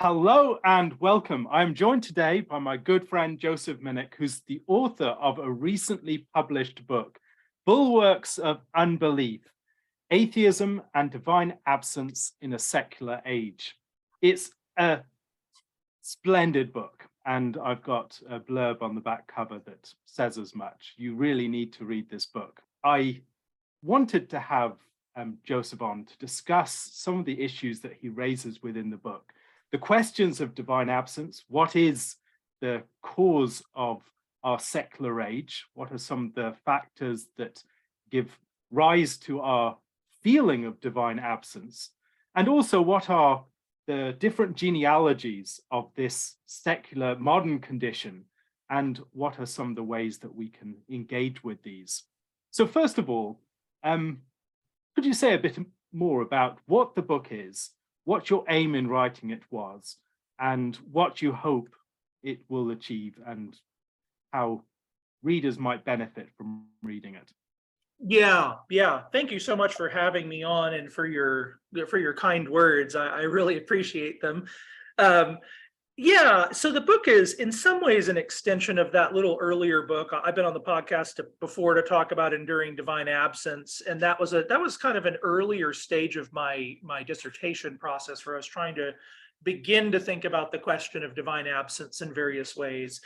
Hello and welcome. I'm joined today by my good friend Joseph Minich, who's the author of a recently published book, Bulwarks of Unbelief Atheism and Divine Absence in a Secular Age. It's a splendid book, and I've got a blurb on the back cover that says as much. You really need to read this book. I wanted to have um, Joseph on to discuss some of the issues that he raises within the book the questions of divine absence, what is the cause of our secular age? What are some of the factors that give rise to our feeling of divine absence? And also, what are the different genealogies of this secular modern condition? And what are some of the ways that we can engage with these? So, first of all, um, could you say a bit more about what the book is what your aim in writing it was and what you hope it will achieve and how readers might benefit from reading it. Yeah, yeah. Thank you so much for having me on and for your for your kind words. I, I really appreciate them. Um, yeah, so the book is in some ways an extension of that little earlier book. I've been on the podcast to, before to talk about enduring divine absence, and that was a that was kind of an earlier stage of my my dissertation process where I was trying to begin to think about the question of divine absence in various ways.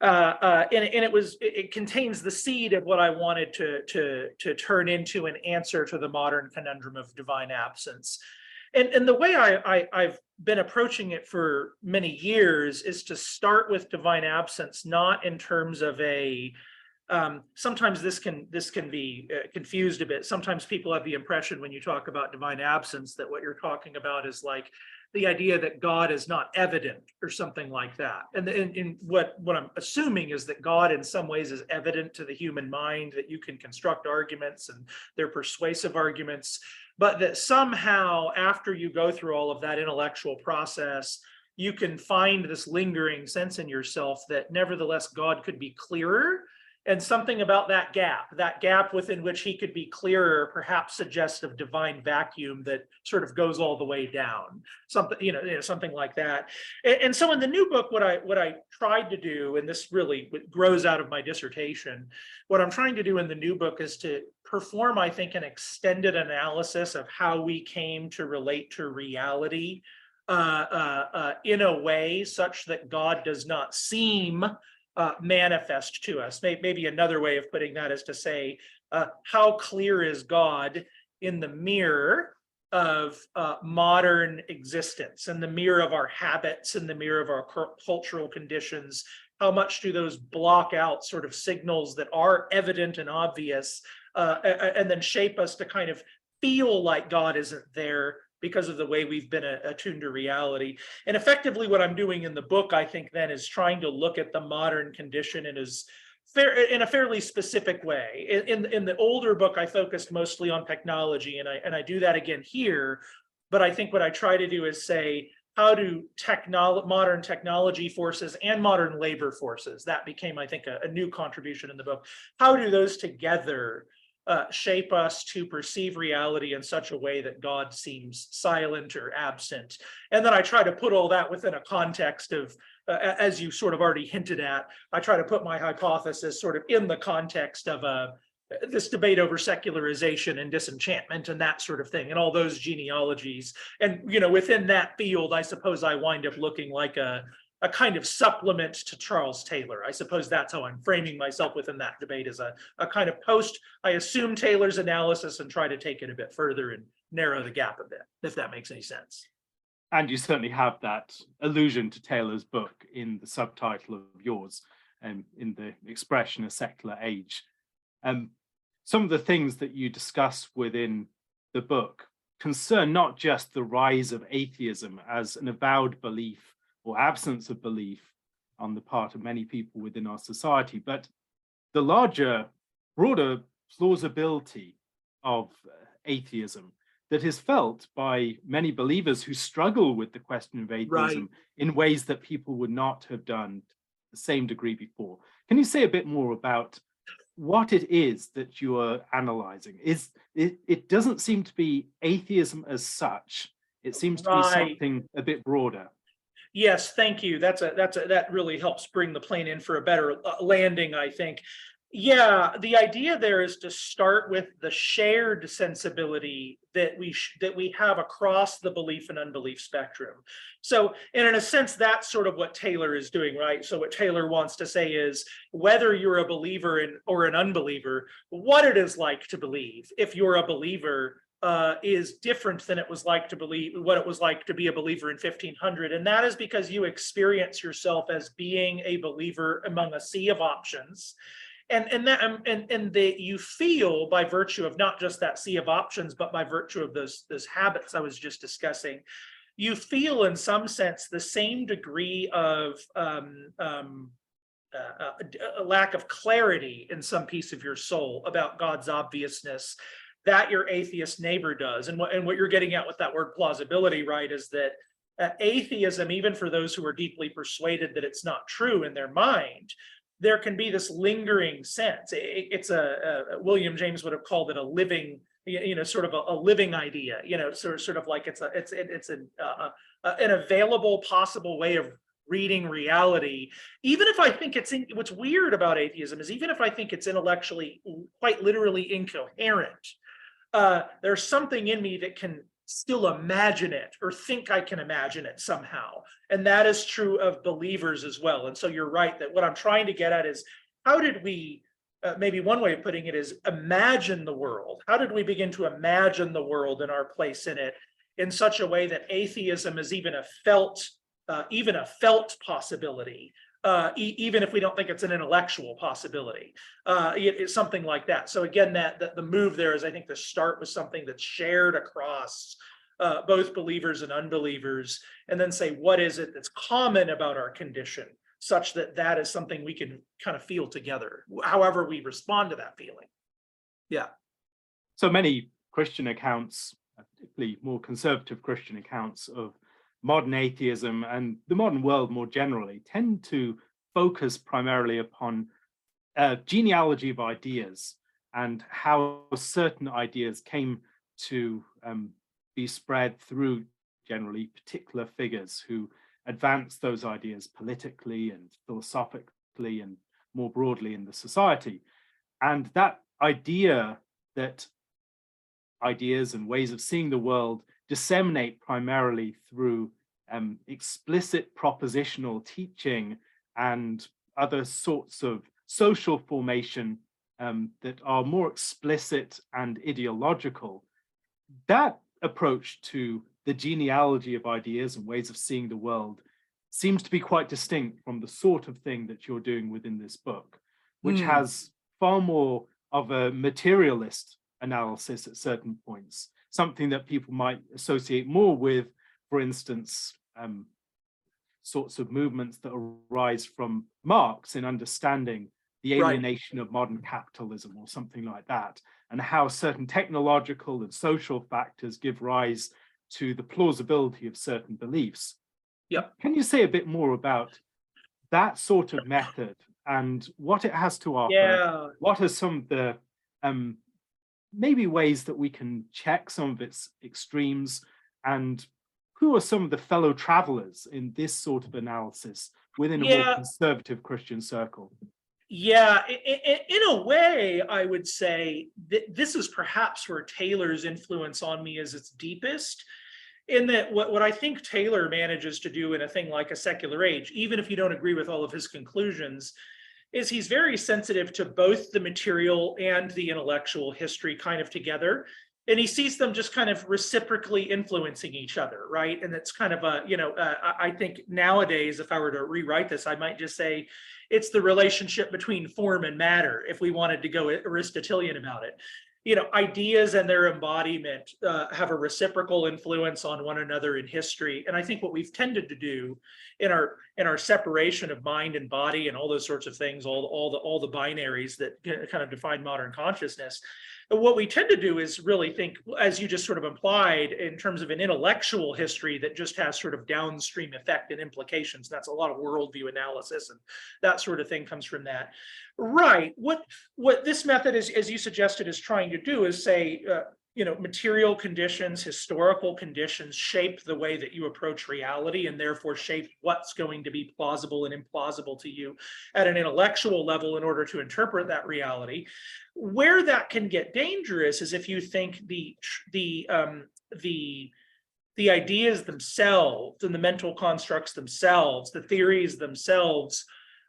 Uh, uh, and, and it was it, it contains the seed of what I wanted to to to turn into an answer to the modern conundrum of divine absence and and the way I, I have been approaching it for many years is to start with divine absence not in terms of a um, sometimes this can this can be uh, confused a bit. Sometimes people have the impression when you talk about divine absence that what you're talking about is like the idea that god is not evident or something like that. And, and what what i'm assuming is that god in some ways is evident to the human mind that you can construct arguments and they're persuasive arguments but that somehow after you go through all of that intellectual process, you can find this lingering sense in yourself that nevertheless God could be clearer and something about that gap that gap within which he could be clearer perhaps suggests a divine vacuum that sort of goes all the way down. Something you know, you know something like that. And, and, so in the new book what i what i tried to do and this really grows out of my dissertation what i'm trying to do in the new book is to perform i think an extended analysis of how we came to relate to reality uh, uh, uh, in a way such that god does not seem uh, manifest to us. Maybe another way of putting that is to say, uh, how clear is God in the mirror of uh, modern existence, in the mirror of our habits, in the mirror of our cultural conditions? How much do those block out sort of signals that are evident and obvious, uh, and then shape us to kind of feel like God isn't there because of the way we've been uh, attuned to reality. And effectively, what I'm doing in the book, I think, then is trying to look at the modern condition in as fair in a fairly specific way. In, in the older book, I focused mostly on technology, and I and I do that again here. But I think what I try to do is say, how do modern technology forces and modern labor forces that became i think a, a new contribution in the book how do those together uh, shape us to perceive reality in such a way that God seems silent or absent. And then I try to put all that within a context of, uh, as you sort of already hinted at, I try to put my hypothesis sort of in the context of a uh, this debate over secularization and disenchantment and that sort of thing and all those genealogies and you know within that field i suppose i wind up looking like a a kind of supplement to Charles Taylor. I suppose that's how I'm framing myself within that debate as a, a kind of post, I assume Taylor's analysis and try to take it a bit further and narrow the gap a bit, if that makes any sense. And you certainly have that allusion to Taylor's book in the subtitle of yours, um, in the expression a secular age. Um, some of the things that you discuss within the book concern not just the rise of atheism as an avowed belief or absence of belief on the part of many people within our society, but the larger, broader plausibility of uh, atheism that is felt by many believers who struggle with the question of atheism right. in ways that people would not have done the same degree before. Can you say a bit more about what it is that you are analyzing? Is it, it doesn't seem to be atheism as such. It seems to right. be something a bit broader. Yes, thank you. That's a, that's a, that really helps bring the plane in for a better uh, landing, I think. Yeah, the idea there is to start with the shared sensibility that we, sh- that we have across the belief and unbelief spectrum. So, and in a sense, that's sort of what Taylor is doing, right? So what Taylor wants to say is whether you're a believer in, or an unbeliever, what it is like to believe. If you're a believer, uh, is different than it was like to believe, what it was like to be a believer in fifteen hundred. And that is because you experience yourself as being a believer among a sea of options. And, and that, um, and, and that you feel by virtue of not just that sea of options, but by virtue of those, those habits I was just discussing, you feel in some sense the same degree of, um, um, uh, uh, a- a lack of clarity in some piece of your soul about God's obviousness that your atheist neighbor does. And what, and what you're getting at with that word plausibility, right, is that uh, atheism, even for those who are deeply persuaded that it's not true in their mind, there can be this lingering sense. I- I- it's a, a- William James would have called it a living, you know, sort of a, a living idea, you know, sort sort of like it's a, it's, it- it's an, uh, uh, an available possible way of reading reality even if I think it's in, what's weird about atheism is even if I think it's intellectually quite literally incoherent, uh, there's something in me that can still imagine it or think I can imagine it somehow. And that is true of believers as well. And so you're right that what I'm trying to get at is how did we, uh, maybe one way of putting it is imagine the world? How did we begin to imagine the world and our place in it in such a way that atheism is even a felt, uh, even a felt possibility? Uh, e- even if we don't think it's an intellectual possibility uh, it- it's something like that. So again, that, that the move there is, I think, to start with something that's shared across uh, both believers and unbelievers, and then say, what is it that's common about our condition, such that that is something we can kind of feel together, however we respond to that feeling. Yeah. So many Christian accounts, particularly more conservative Christian accounts of modern atheism and the modern world more generally, tend to focus primarily upon uh, genealogy of ideas and how certain ideas came to um, be spread through generally particular figures who advanced those ideas politically and philosophically and more broadly in the society. And that idea that ideas and ways of seeing the world disseminate primarily through um, explicit propositional teaching and other sorts of social formation um, that are more explicit and ideological. That approach to the genealogy of ideas and ways of seeing the world seems to be quite distinct from the sort of thing that you're doing within this book, which Hmm. has far more of a materialist analysis at certain points, something that people might associate more with, for instance, um, sorts of movements that arise from Marx in understanding the Right. alienation of modern capitalism or something like that, and how certain technological and social factors give rise to the plausibility of certain beliefs. Yep. Can you say a bit more about that sort of method and what it has to offer? Yeah, what are some of the um maybe ways that we can check some of its extremes and who are some of the fellow travelers in this sort of analysis within a more conservative christian circle Yeah, in a way, I would say that this is perhaps where Taylor's influence on me is its deepest. In that, what, what I think Taylor manages to do in a thing like a secular age, even if you don't agree with all of his conclusions, is he's very sensitive to both the material and the intellectual history kind of together. And he sees them just kind of reciprocally influencing each other, right? And it's kind of a, you know, uh, I, I think nowadays, if I were to rewrite this, I might just say, it's the relationship between form and matter if we wanted to go aristotelian about it you know ideas and their embodiment uh, have a reciprocal influence on one another in history and i think what we've tended to do in our in our separation of mind and body and all those sorts of things all all the all the binaries that kind of define modern consciousness what we tend to do is really think, as you just sort of implied, in terms of an intellectual history that just has sort of downstream effect and implications. That's a lot of worldview analysis and that sort of thing comes from that. Right. What what this method is, as you suggested, is trying to do is say, uh, you know, material conditions, historical conditions shape the way that you approach reality and therefore shape what's going to be plausible and implausible to you at an intellectual level in order to interpret that reality. Where that can get dangerous is if you think the, the, um, the, the ideas themselves and the mental constructs themselves, the theories themselves,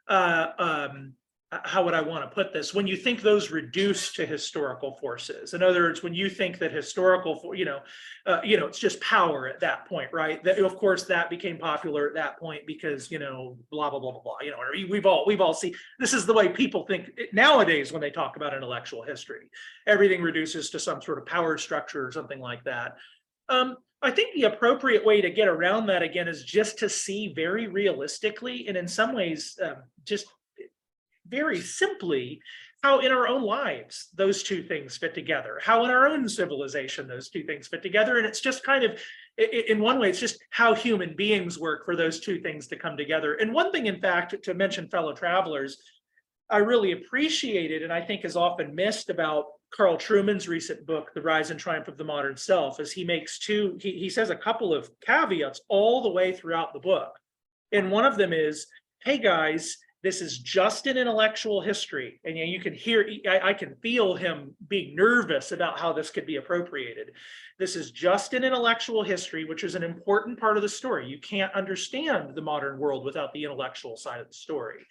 uh, um, how would I want to put this? When you think those reduce to historical forces, in other words, when you think that historical, for you know, uh, you know, it's just power at that point, right? That of course that became popular at that point because you know, blah blah blah blah blah. You know, we've all we've all seen this is the way people think nowadays when they talk about intellectual history. Everything reduces to some sort of power structure or something like that. Um, I think the appropriate way to get around that again is just to see very realistically and in some ways um, just very simply how in our own lives those two things fit together, how in our own civilization those two things fit together. And it's just kind of, in one way, it's just how human beings work for those two things to come together. And one thing, in fact, to mention fellow travelers, I really appreciated and I think is often missed about Carl Trueman's recent book, The Rise and Triumph of the Modern Self, is he makes two, he, he says a couple of caveats all the way throughout the book. And one of them is, hey guys, this is just an intellectual history. And you can hear, I, I can feel him being nervous about how this could be appropriated. This is just an intellectual history, which is an important part of the story. You can't understand the modern world without the intellectual side of the story.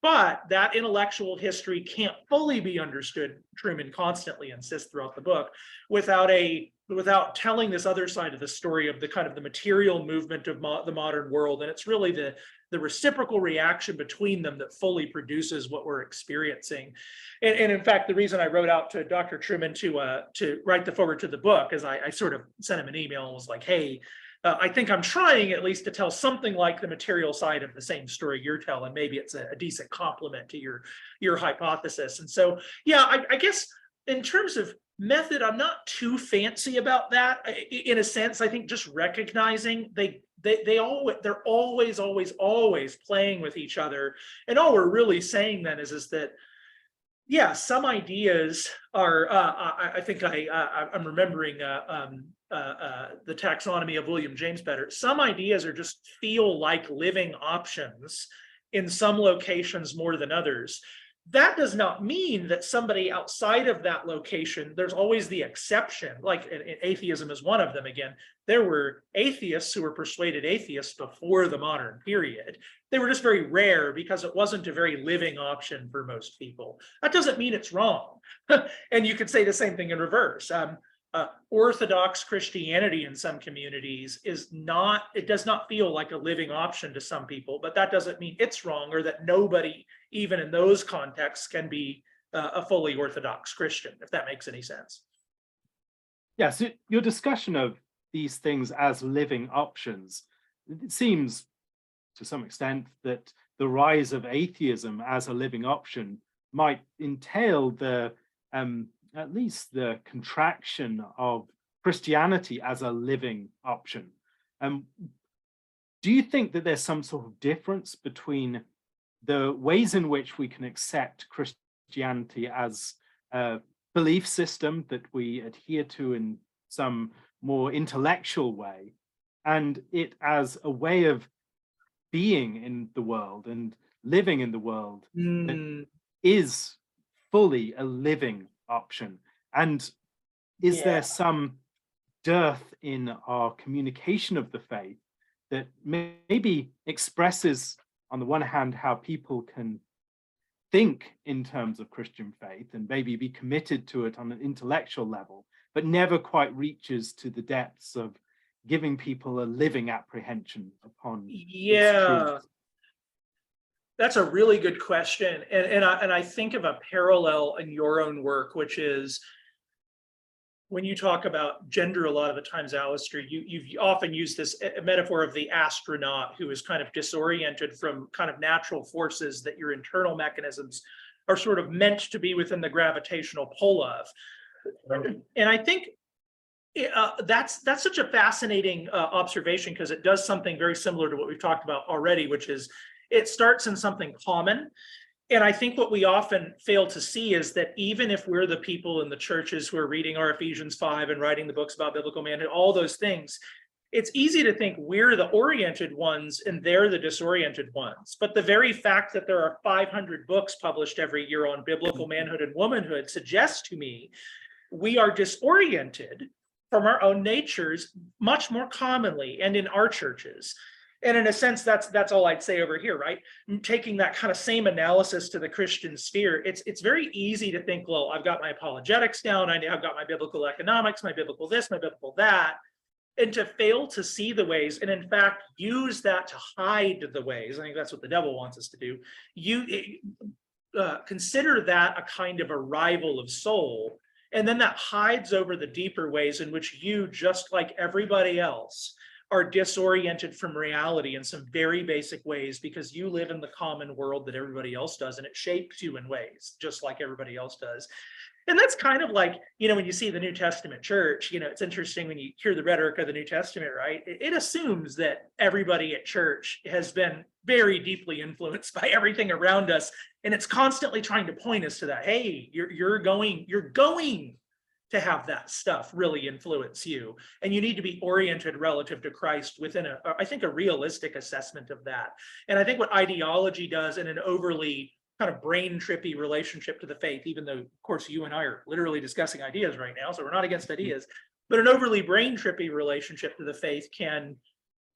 But that intellectual history can't fully be understood, Trueman constantly insists throughout the book, without a without telling this other side of the story of the kind of the material movement of mo the modern world. And it's really the the reciprocal reaction between them that fully produces what we're experiencing. And, and in fact, the reason I wrote out to Dr. Trueman to uh, to write the forward to the book is I, I sort of sent him an email and was like, hey, uh, I think I'm trying at least to tell something like the material side of the same story you're telling. Maybe it's a, a decent complement to your your hypothesis. And so, yeah, I, I guess in terms of method, I'm not too fancy about that. In a sense, I think just recognizing they they they always they're always always always playing with each other. And all we're really saying then is is that yeah some ideas are uh, I, I think I, I I'm remembering uh, um, uh, uh, the taxonomy of William James better. Some ideas are just feel like living options in some locations more than others that does not mean that somebody outside of that location, there's always the exception, like atheism is one of them again. There were atheists who were persuaded atheists before the modern period. They were just very rare because it wasn't a very living option for most people. That doesn't mean it's wrong. and you could say the same thing in reverse. Um, uh, Orthodox Christianity in some communities is not, it does not feel like a living option to some people, but that doesn't mean it's wrong or that nobody, even in those contexts, can be uh, a fully Orthodox Christian, if that makes any sense. Yeah, so your discussion of these things as living options, it seems to some extent that the rise of atheism as a living option might entail the um, at least the contraction of Christianity as a living option. Um, do you think that there's some sort of difference between the ways in which we can accept Christianity as a belief system that we adhere to in some more intellectual way and it as a way of being in the world and living in the world mm. is fully a living option? And is yeah. there some dearth in our communication of the faith that maybe expresses, on the one hand, how people can think in terms of Christian faith and maybe be committed to it on an intellectual level, but never quite reaches to the depths of giving people a living apprehension upon yeah that's a really good question. And, and, I, and I think of a parallel in your own work, which is when you talk about gender a lot of the times, Alastair, you, you've often used this eh, metaphor of the astronaut who is kind of disoriented from kind of natural forces that your internal mechanisms are sort of meant to be within the gravitational pull of. And I think eh, uh, that's that's such a fascinating uh, observation because it does something very similar to what we've talked about already, which is it starts in something common And I think what we often fail to see is that even if we're the people in the churches who are reading our Ephesians five and writing the books about biblical manhood, all those things, it's easy to think we're the oriented ones and they're the disoriented ones. But the very fact that there are 500 books published every year on biblical manhood and womanhood suggests to me we are disoriented from our own natures much more commonly and in our churches. And in a sense, that's that's all I'd say over here, right? Taking that kind of same analysis to the Christian sphere, it's it's very easy to think, well, I've got my apologetics down, I I've got my biblical economics, my biblical this, my biblical that and to fail to see the ways and in fact use that to hide the ways i think that's what the devil wants us to do you uh, consider that a kind of arrival of soul and then that hides over the deeper ways in which you just like everybody else are disoriented from reality in some very basic ways because you live in the common world that everybody else does and it shapes you in ways just like everybody else does and that's kind of like, you know, when you see the New Testament church, you know, it's interesting when you hear the rhetoric of the New Testament, right? It, it, assumes that everybody at church has been very deeply influenced by everything around us. And it's constantly trying to point us to that. Hey, you're you're going, you're going to have that stuff really influence you. And you need to be oriented relative to Christ within a, I think, a realistic assessment of that. And I think what ideology does in an overly kind of brain trippy relationship to the faith, even though, of course, you and I are literally discussing ideas right now, so we're not against mm-hmm. ideas. But an overly brain trippy relationship to the faith can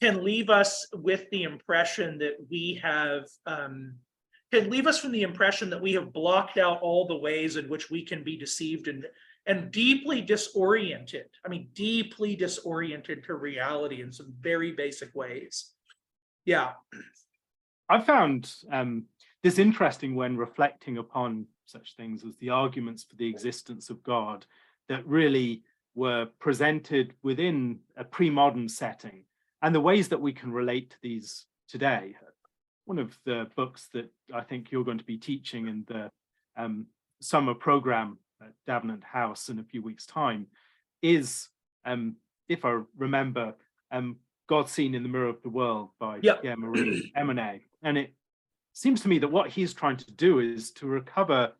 can leave us with the impression that we have um, can leave us from the impression that we have blocked out all the ways in which we can be deceived and and deeply disoriented. I mean, deeply disoriented to reality in some very basic ways. Yeah. I found um, this interesting when reflecting upon such things as the arguments for the existence of God that really were presented within a pre-modern setting and the ways that we can relate to these today. One of the books that I think you're going to be teaching in the um, summer program at Davenant House in a few weeks' time is, um, if I remember, um, God Seen in the Mirror of the World by yep. Pierre Marie Emonet. And it seems to me that what he's trying to do is to recover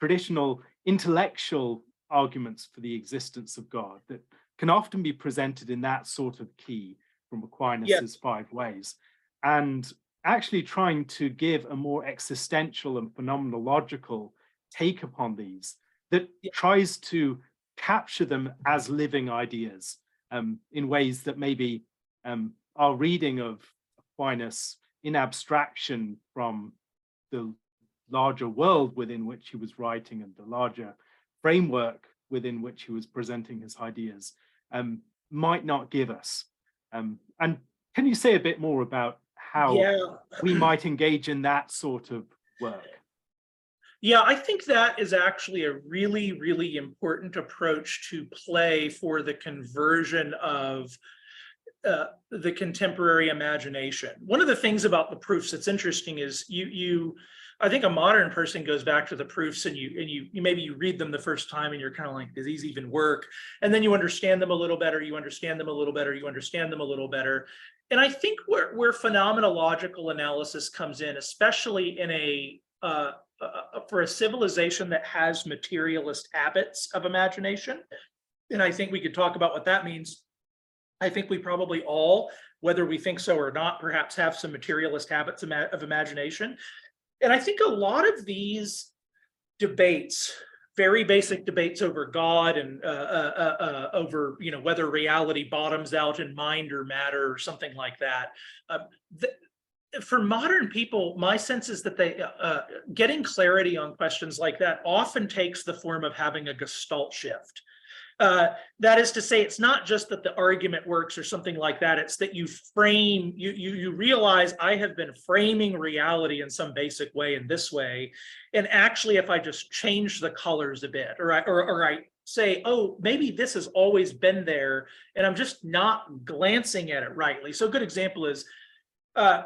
traditional intellectual arguments for the existence of God that can often be presented in that sort of key from Aquinas's yes. five ways, and actually trying to give a more existential and phenomenological take upon these that tries to capture them as living ideas um, in ways that maybe um, our reading of Aquinas in abstraction from the larger world within which he was writing and the larger framework within which he was presenting his ideas um, might not give us. Um, and can you say a bit more about how yeah. we might engage in that sort of work? Yeah, I think that is actually a really, really important approach to play for the conversion of uh, the contemporary imagination. One of the things about the proofs that's interesting is you you I think a modern person goes back to the proofs and you and you, you maybe you read them the first time and you're kind of like, does these even work? And then you understand them a little better, you understand them a little better, you understand them a little better. And I think where where phenomenological analysis comes in, especially in a uh, uh, for a civilization that has materialist habits of imagination, and I think we could talk about what that means I think we probably all, whether we think so or not, perhaps have some materialist habits of imagination. And I think a lot of these debates, very basic debates over God and uh, uh, uh, uh over, you know, whether reality bottoms out in mind or matter or something like that. Um, for modern people, my sense is that they uh, uh, getting clarity on questions like that often takes the form of having a gestalt shift. Uh, that is to say, it's not just that the argument works or something like that. It's that you frame, you, you, you realize I have been framing reality in some basic way in this way. And actually, if I just change the colors a bit, or I, or, or I say, oh, maybe this has always been there, and I'm just not glancing at it rightly. So a good example is, uh,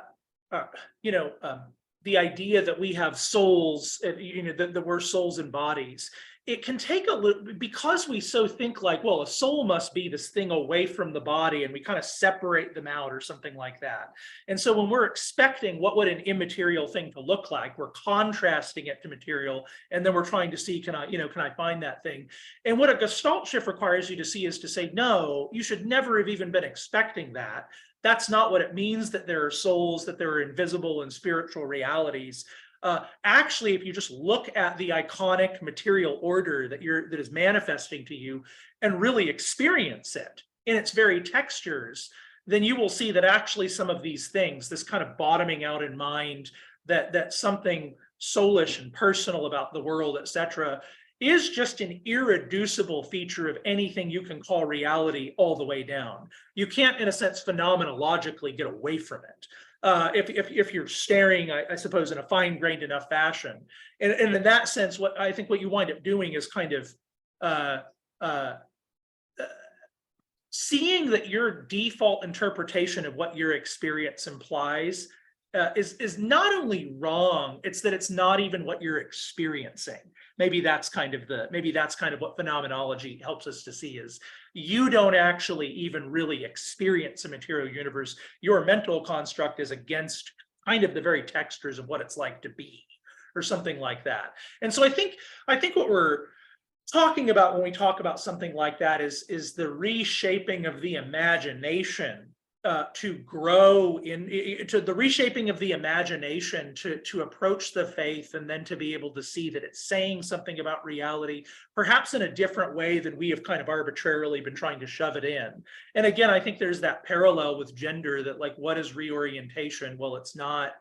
uh, you know, um, the idea that we have souls, uh, you know, that, that we're souls and bodies it can take a little because we so think like, well, a soul must be this thing away from the body, and we kind of separate them out or something like that. And so when we're expecting what would an immaterial thing to look like, we're contrasting it to material, and then we're trying to see, can I, you know, can I find that thing? And what a gestalt shift requires you to see is to say, no, you should never have even been expecting that. That's not what it means that there are souls, that there are invisible and spiritual realities uh, actually, if you just look at the iconic material order that you're that is manifesting to you and really experience it in its very textures, then you will see that actually some of these things, this kind of bottoming out in mind, that that something soulish and personal about the world, etc., is just an irreducible feature of anything you can call reality all the way down. You can't, in a sense, phenomenologically get away from it uh, if, if, if you're staring, I, I suppose, in a fine grained enough fashion. And, and in that sense, what I think what you wind up doing is kind of uh, uh, uh, seeing that your default interpretation of what your experience implies uh, is is not only wrong it's that it's not even what you're experiencing. Maybe that's kind of the maybe that's kind of what phenomenology helps us to see is you don't actually even really experience a material universe. Your mental construct is against kind of the very textures of what it's like to be or something like that. And so i think i think what we're talking about when we talk about something like that is is the reshaping of the imagination uh, to grow in to the reshaping of the imagination to to approach the faith and then to be able to see that it's saying something about reality perhaps in a different way than we have kind of arbitrarily been trying to shove it in. And again i think there's that parallel with gender that like what is reorientation? Well it's not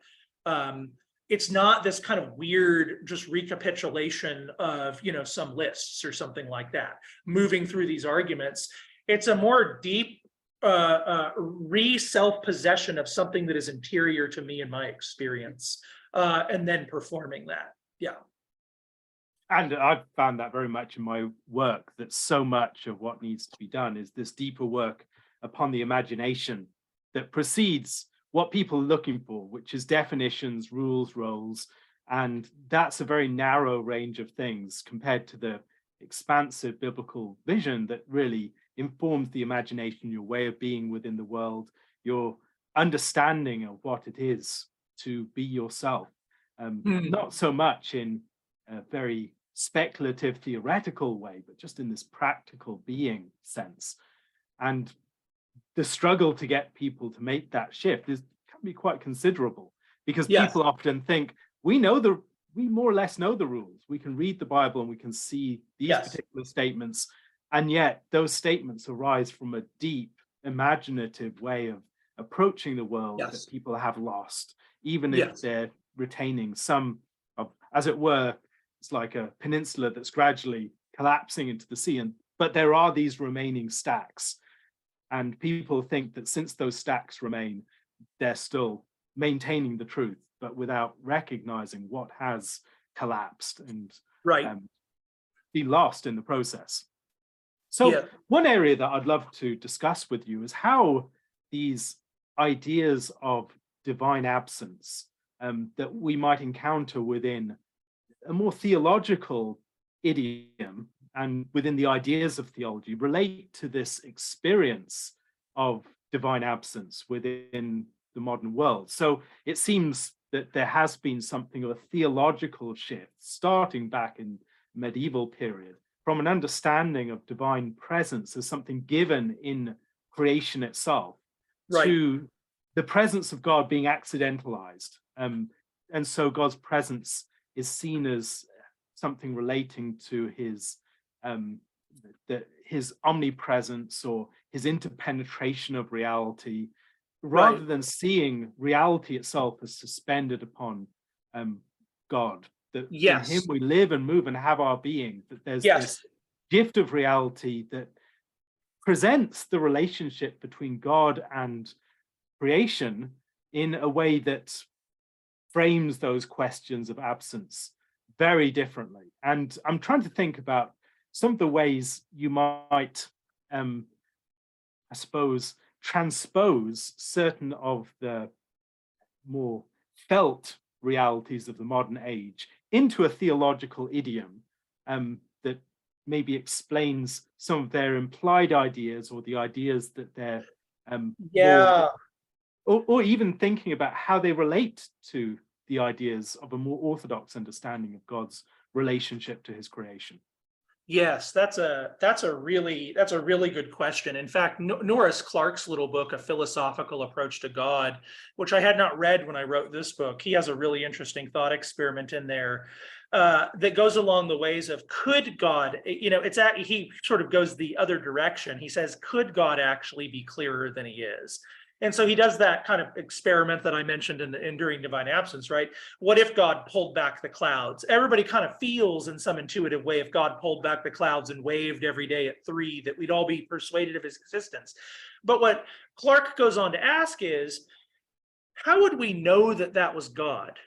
um it's not this kind of weird just recapitulation of you know some lists or something like that. Moving through these arguments it's a more deep uh, uh, re self possession of something that is interior to me and my experience, uh, and then performing that. Yeah. And I've found that very much in my work that so much of what needs to be done is this deeper work upon the imagination that precedes what people are looking for, which is definitions, rules, roles. And that's a very narrow range of things compared to the expansive biblical vision that really informs the imagination, your way of being within the world, your understanding of what it is to be yourself. Um, mm. Not so much in a very speculative, theoretical way, but just in this practical being sense. And the struggle to get people to make that shift is can be quite considerable because yes. people often think we know the we more or less know the rules. We can read the Bible and we can see these yes. particular statements and yet, those statements arise from a deep, imaginative way of approaching the world yes. that people have lost, even yes. if they're retaining some of, as it were, it's like a peninsula that's gradually collapsing into the sea. And but there are these remaining stacks. And people think that since those stacks remain, they're still maintaining the truth, but without recognizing what has collapsed and right. Um, be lost in the process. So yeah. one area that I'd love to discuss with you is how these ideas of divine absence um, that we might encounter within a more theological idiom and within the ideas of theology relate to this experience of divine absence within the modern world. So it seems that there has been something of a theological shift starting back in medieval period from an understanding of divine presence as something given in creation itself right. to the presence of God being accidentalized. Um, and so God's presence is seen as something relating to his um, the, his omnipresence or his interpenetration of reality, rather right. than seeing reality itself as suspended upon um, God that yes. in him we live and move and have our being, that there's yes. this gift of reality that presents the relationship between God and creation in a way that frames those questions of absence very differently. And I'm trying to think about some of the ways you might, um, I suppose, transpose certain of the more felt realities of the modern age into a theological idiom um, that maybe explains some of their implied ideas or the ideas that they're um, Yeah, or, or even thinking about how they relate to the ideas of a more orthodox understanding of God's relationship to his creation. Yes, that's a, that's a really, that's a really good question. In fact, No- Norris Clarke's little book, A Philosophical Approach to God, which I had not read when I wrote this book, he has a really interesting thought experiment in there uh, that goes along the ways of could God, you know, it's at, he sort of goes the other direction. He says, could God actually be clearer than he is? And so he does that kind of experiment that I mentioned in, in during divine absence, right? What if God pulled back the clouds? Everybody kind of feels in some intuitive way if God pulled back the clouds and waved every day at three, that we'd all be persuaded of his existence. But what Clarke goes on to ask is, how would we know that that was God?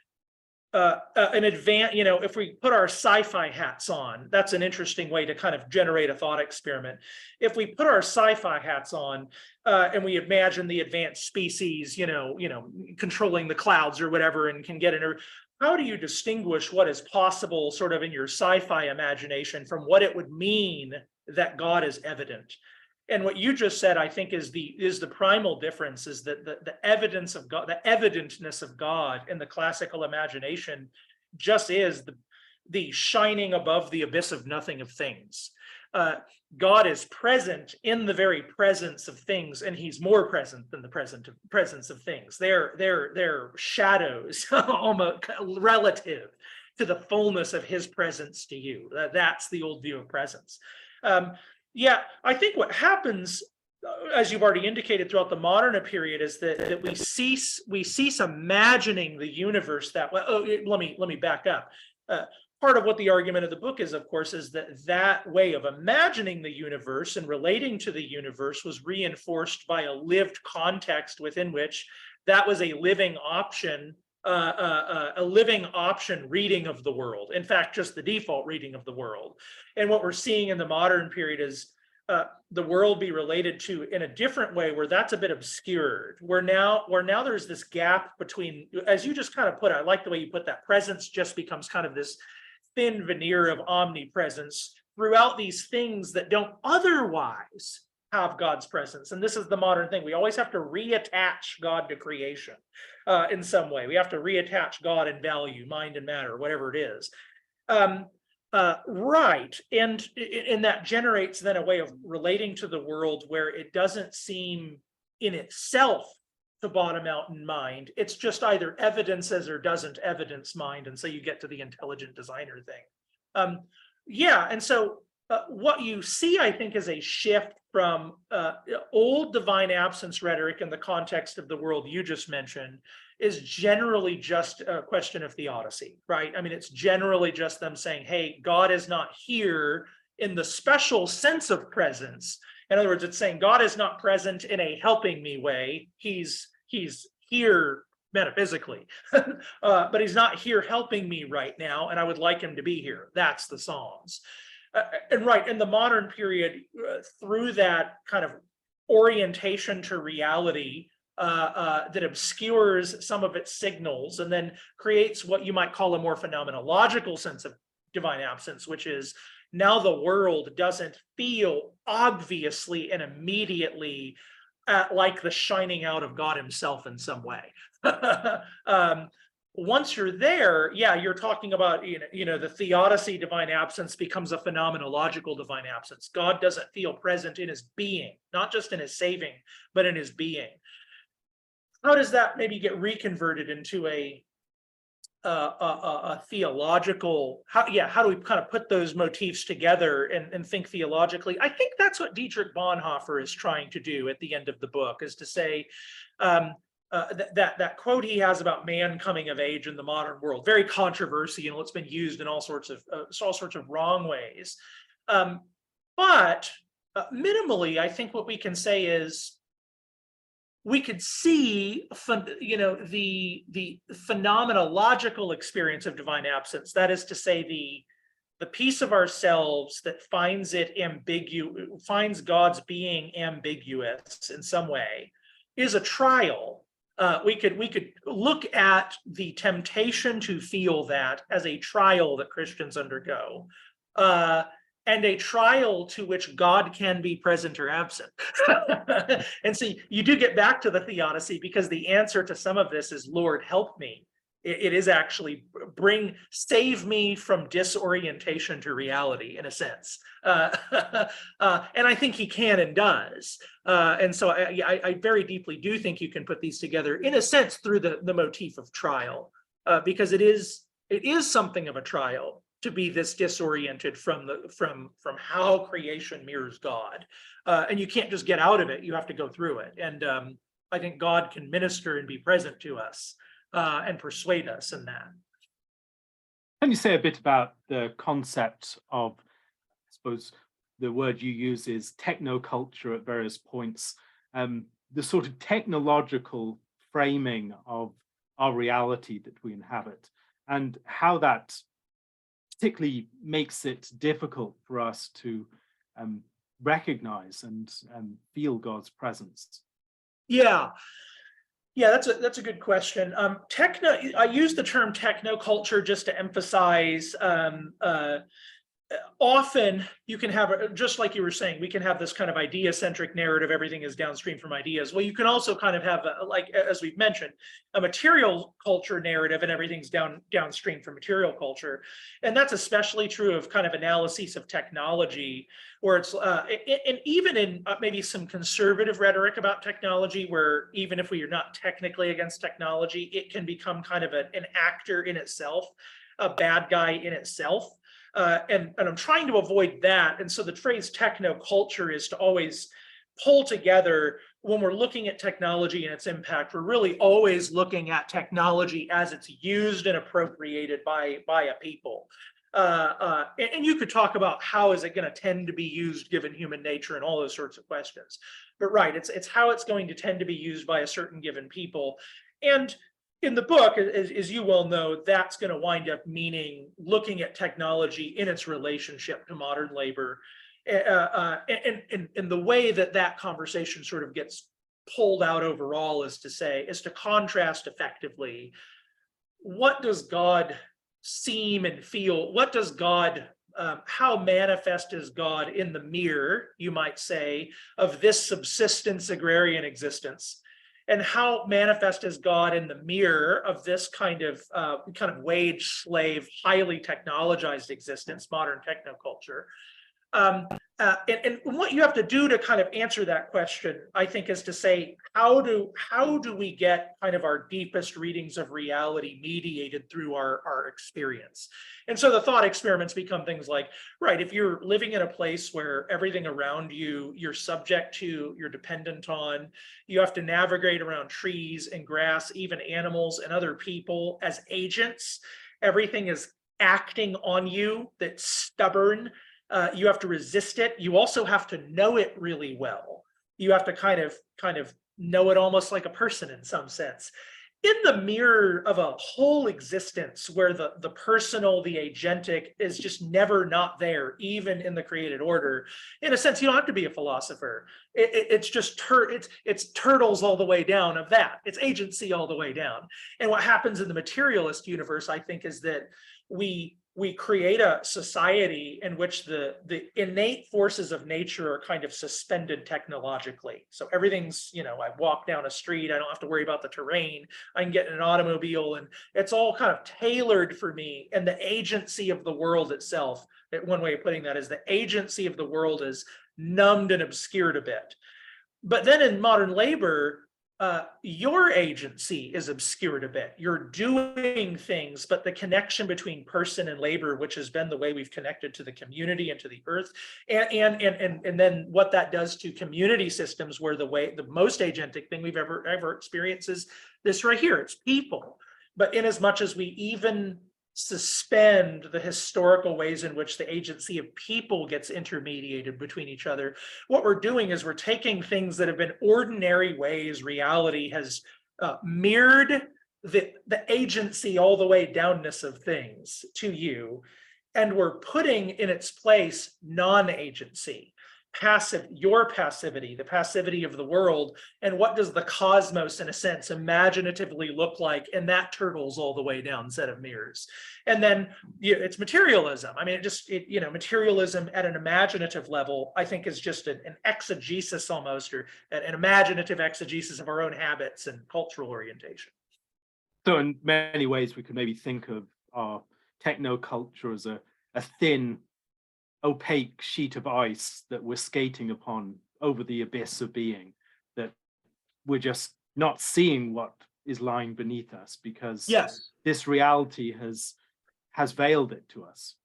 Uh, uh, an advance, you know, if we put our sci-fi hats on, that's an interesting way to kind of generate a thought experiment. If we put our sci-fi hats on uh, and we imagine the advanced species, you know, you know, controlling the clouds or whatever, and can get in. there, How do you distinguish what is possible, sort of in your sci-fi imagination, from what it would mean that God is evident? And what you just said, I think, is the is the primal difference is that the, the evidence of God, the evidentness of God in the classical imagination just is the the shining above the abyss of nothing of things. Uh, God is present in the very presence of things, and He's more present than the present of, presence of things. They're they're they're shadows, almost relative to the fullness of His presence to you. That, that's the old view of presence. Um, yeah, I think what happens, uh, as you've already indicated throughout the modern period, is that, that we cease we cease imagining the universe that way. Oh, let me let me back up. Uh, part of what the argument of the book is, of course, is that that way of imagining the universe and relating to the universe was reinforced by a lived context within which that was a living option a living option reading of the world. In fact, just the default reading of the world. And what we're seeing in the modern period is uh, the world be related to in a different way where that's a bit obscured. Where now, where now there's this gap between, as you just kind of put, it, I like the way you put that. Presence just becomes kind of this thin veneer of omnipresence throughout these things that don't otherwise have God's presence. And this is the modern thing. We always have to reattach God to creation uh, in some way. We have to reattach God and value, mind and matter, whatever it is. Um, uh, right. And, and that generates then a way of relating to the world where it doesn't seem in itself to bottom out in mind. It's just either evidences or doesn't evidence mind. And so you get to the intelligent designer thing. Um, yeah. And so uh, what you see, I think, is a shift from uh, old divine absence rhetoric in the context of the world you just mentioned is generally just a question of theodicy, right? I mean, it's generally just them saying, hey, God is not here in the special sense of presence. In other words, it's saying God is not present in a helping me way. He's he's here metaphysically, uh, but he's not here helping me right now, and I would like him to be here. That's the Psalms. Uh, and right in the modern period, uh, through that kind of orientation to reality uh, uh, that obscures some of its signals and then creates what you might call a more phenomenological sense of divine absence, which is now the world doesn't feel obviously and immediately uh, like the shining out of God Himself in some way. um, once you're there, yeah, you're talking about you know, you know the theodicy divine absence becomes a phenomenological divine absence. God doesn't feel present in his being, not just in his saving, but in his being. How does that maybe get reconverted into a a, a, a theological how yeah how do we kind of put those motifs together and, and think theologically i think that's what dietrich bonhoeffer is trying to do at the end of the book is to say um, uh, th- that that quote he has about man coming of age in the modern world, very controversial. You know, it's been used in all sorts of uh, all sorts of wrong ways. Um, but uh, minimally, I think what we can say is we could see, you know, the the phenomenological experience of divine absence. That is to say, the the piece of ourselves that finds it ambiguous, finds God's being ambiguous in some way, is a trial uh, we could we could look at the temptation to feel that as a trial that Christians undergo, uh, and a trial to which God can be present or absent. and so you do get back to the theodicy because the answer to some of this is, Lord, help me. It, it is actually bring, save me from disorientation to reality in a sense. Uh, uh, and I think he can and does. Uh, and so I, I, I, very deeply do think you can put these together in a sense through the, the motif of trial, uh, because it is it is something of a trial to be this disoriented from the from from how creation mirrors God, uh, and you can't just get out of it. You have to go through it, and um, I think God can minister and be present to us uh, and persuade us in that. Can you say a bit about the concept of, I suppose, the word you use is technoculture at various points, um, the sort of technological framing of our reality that we inhabit, and how that particularly makes it difficult for us to um, recognize and, and feel God's presence? Yeah. Yeah, that's a that's a good question. Um, techno, I use the term techno culture just to emphasize um, uh, often you can have, just like you were saying, we can have this kind of idea centric narrative, everything is downstream from ideas. Well, you can also kind of have, a- like, as we've mentioned, a material culture narrative and everything's down downstream from material culture. And that's especially true of kind of analyses of technology, where it's, uh, and even in uh, maybe some conservative rhetoric about technology, where even if we are not technically against technology, it can become kind of a- an actor in itself, a bad guy in itself. Uh, and, and I'm trying to avoid that. And so the phrase techno culture is to always pull together when we're looking at technology and its impact, we're really always looking at technology as it's used and appropriated by, by a people. Uh, uh, and, and you could talk about how is it going to tend to be used given human nature and all those sorts of questions. But right, it's it's how it's going to tend to be used by a certain given people. And in the book, as, as you well know, that's going to wind up meaning looking at technology in its relationship to modern labor. Uh, uh, and, and, and the way that that conversation sort of gets pulled out overall is to say, is to contrast effectively, what does God seem and feel? What does God, um, how manifest is God in the mirror, you might say, of this subsistence agrarian existence? And how manifest is God in the mirror of this kind of uh, kind of wage slave, highly technologized existence, modern technoculture. Um, uh, and, and what you have to do to kind of answer that question, I think, is to say, how do how do we get kind of our deepest readings of reality mediated through our, our experience? And so the thought experiments become things like, right, if you're living in a place where everything around you, you're subject to, you're dependent on, you have to navigate around trees and grass, even animals and other people as agents. Everything is acting on you that's stubborn uh, you have to resist it. You also have to know it really well. You have to kind of kind of know it almost like a person in some sense. In the mirror of a whole existence where the, the personal, the agentic is just never not there, even in the created order, in a sense, you don't have to be a philosopher. It, it, it's just tur it's it's turtles all the way down of that. It's agency all the way down. And what happens in the materialist universe, I think, is that we we create a society in which the the innate forces of nature are kind of suspended technologically. So everything's you know i walk down a street i don't have to worry about the terrain i can get in an automobile and it's all kind of tailored for me and the agency of the world itself. One way of putting that is the agency of the world is numbed and obscured a bit. But then in modern labor uh, your agency is obscured a bit. You're doing things, but the connection between person and labor, which has been the way we've connected to the community and to the earth, and and and and, and then what that does to community systems, where the way the most agentic thing we've ever ever experienced is this right here. It's people. But in as much as we even suspend the historical ways in which the agency of people gets intermediated between each other. What we're doing is we're taking things that have been ordinary ways reality has uh, mirrored the, the agency all the way downness of things to you, and we're putting in its place non-agency. Passive, your passivity, the passivity of the world, and what does the cosmos, in a sense, imaginatively look like? And that turtles all the way down set of mirrors. And then yeah, it's materialism. I mean, it just, it, you know, materialism at an imaginative level, I think is just an, an exegesis almost, or an, imaginative exegesis of our own habits and cultural orientation. So in many ways, we could maybe think of our techno culture as a, a thin, opaque sheet of ice that we're skating upon over the abyss of being, that we're just not seeing what is lying beneath us because Yes. this reality has has veiled it to us.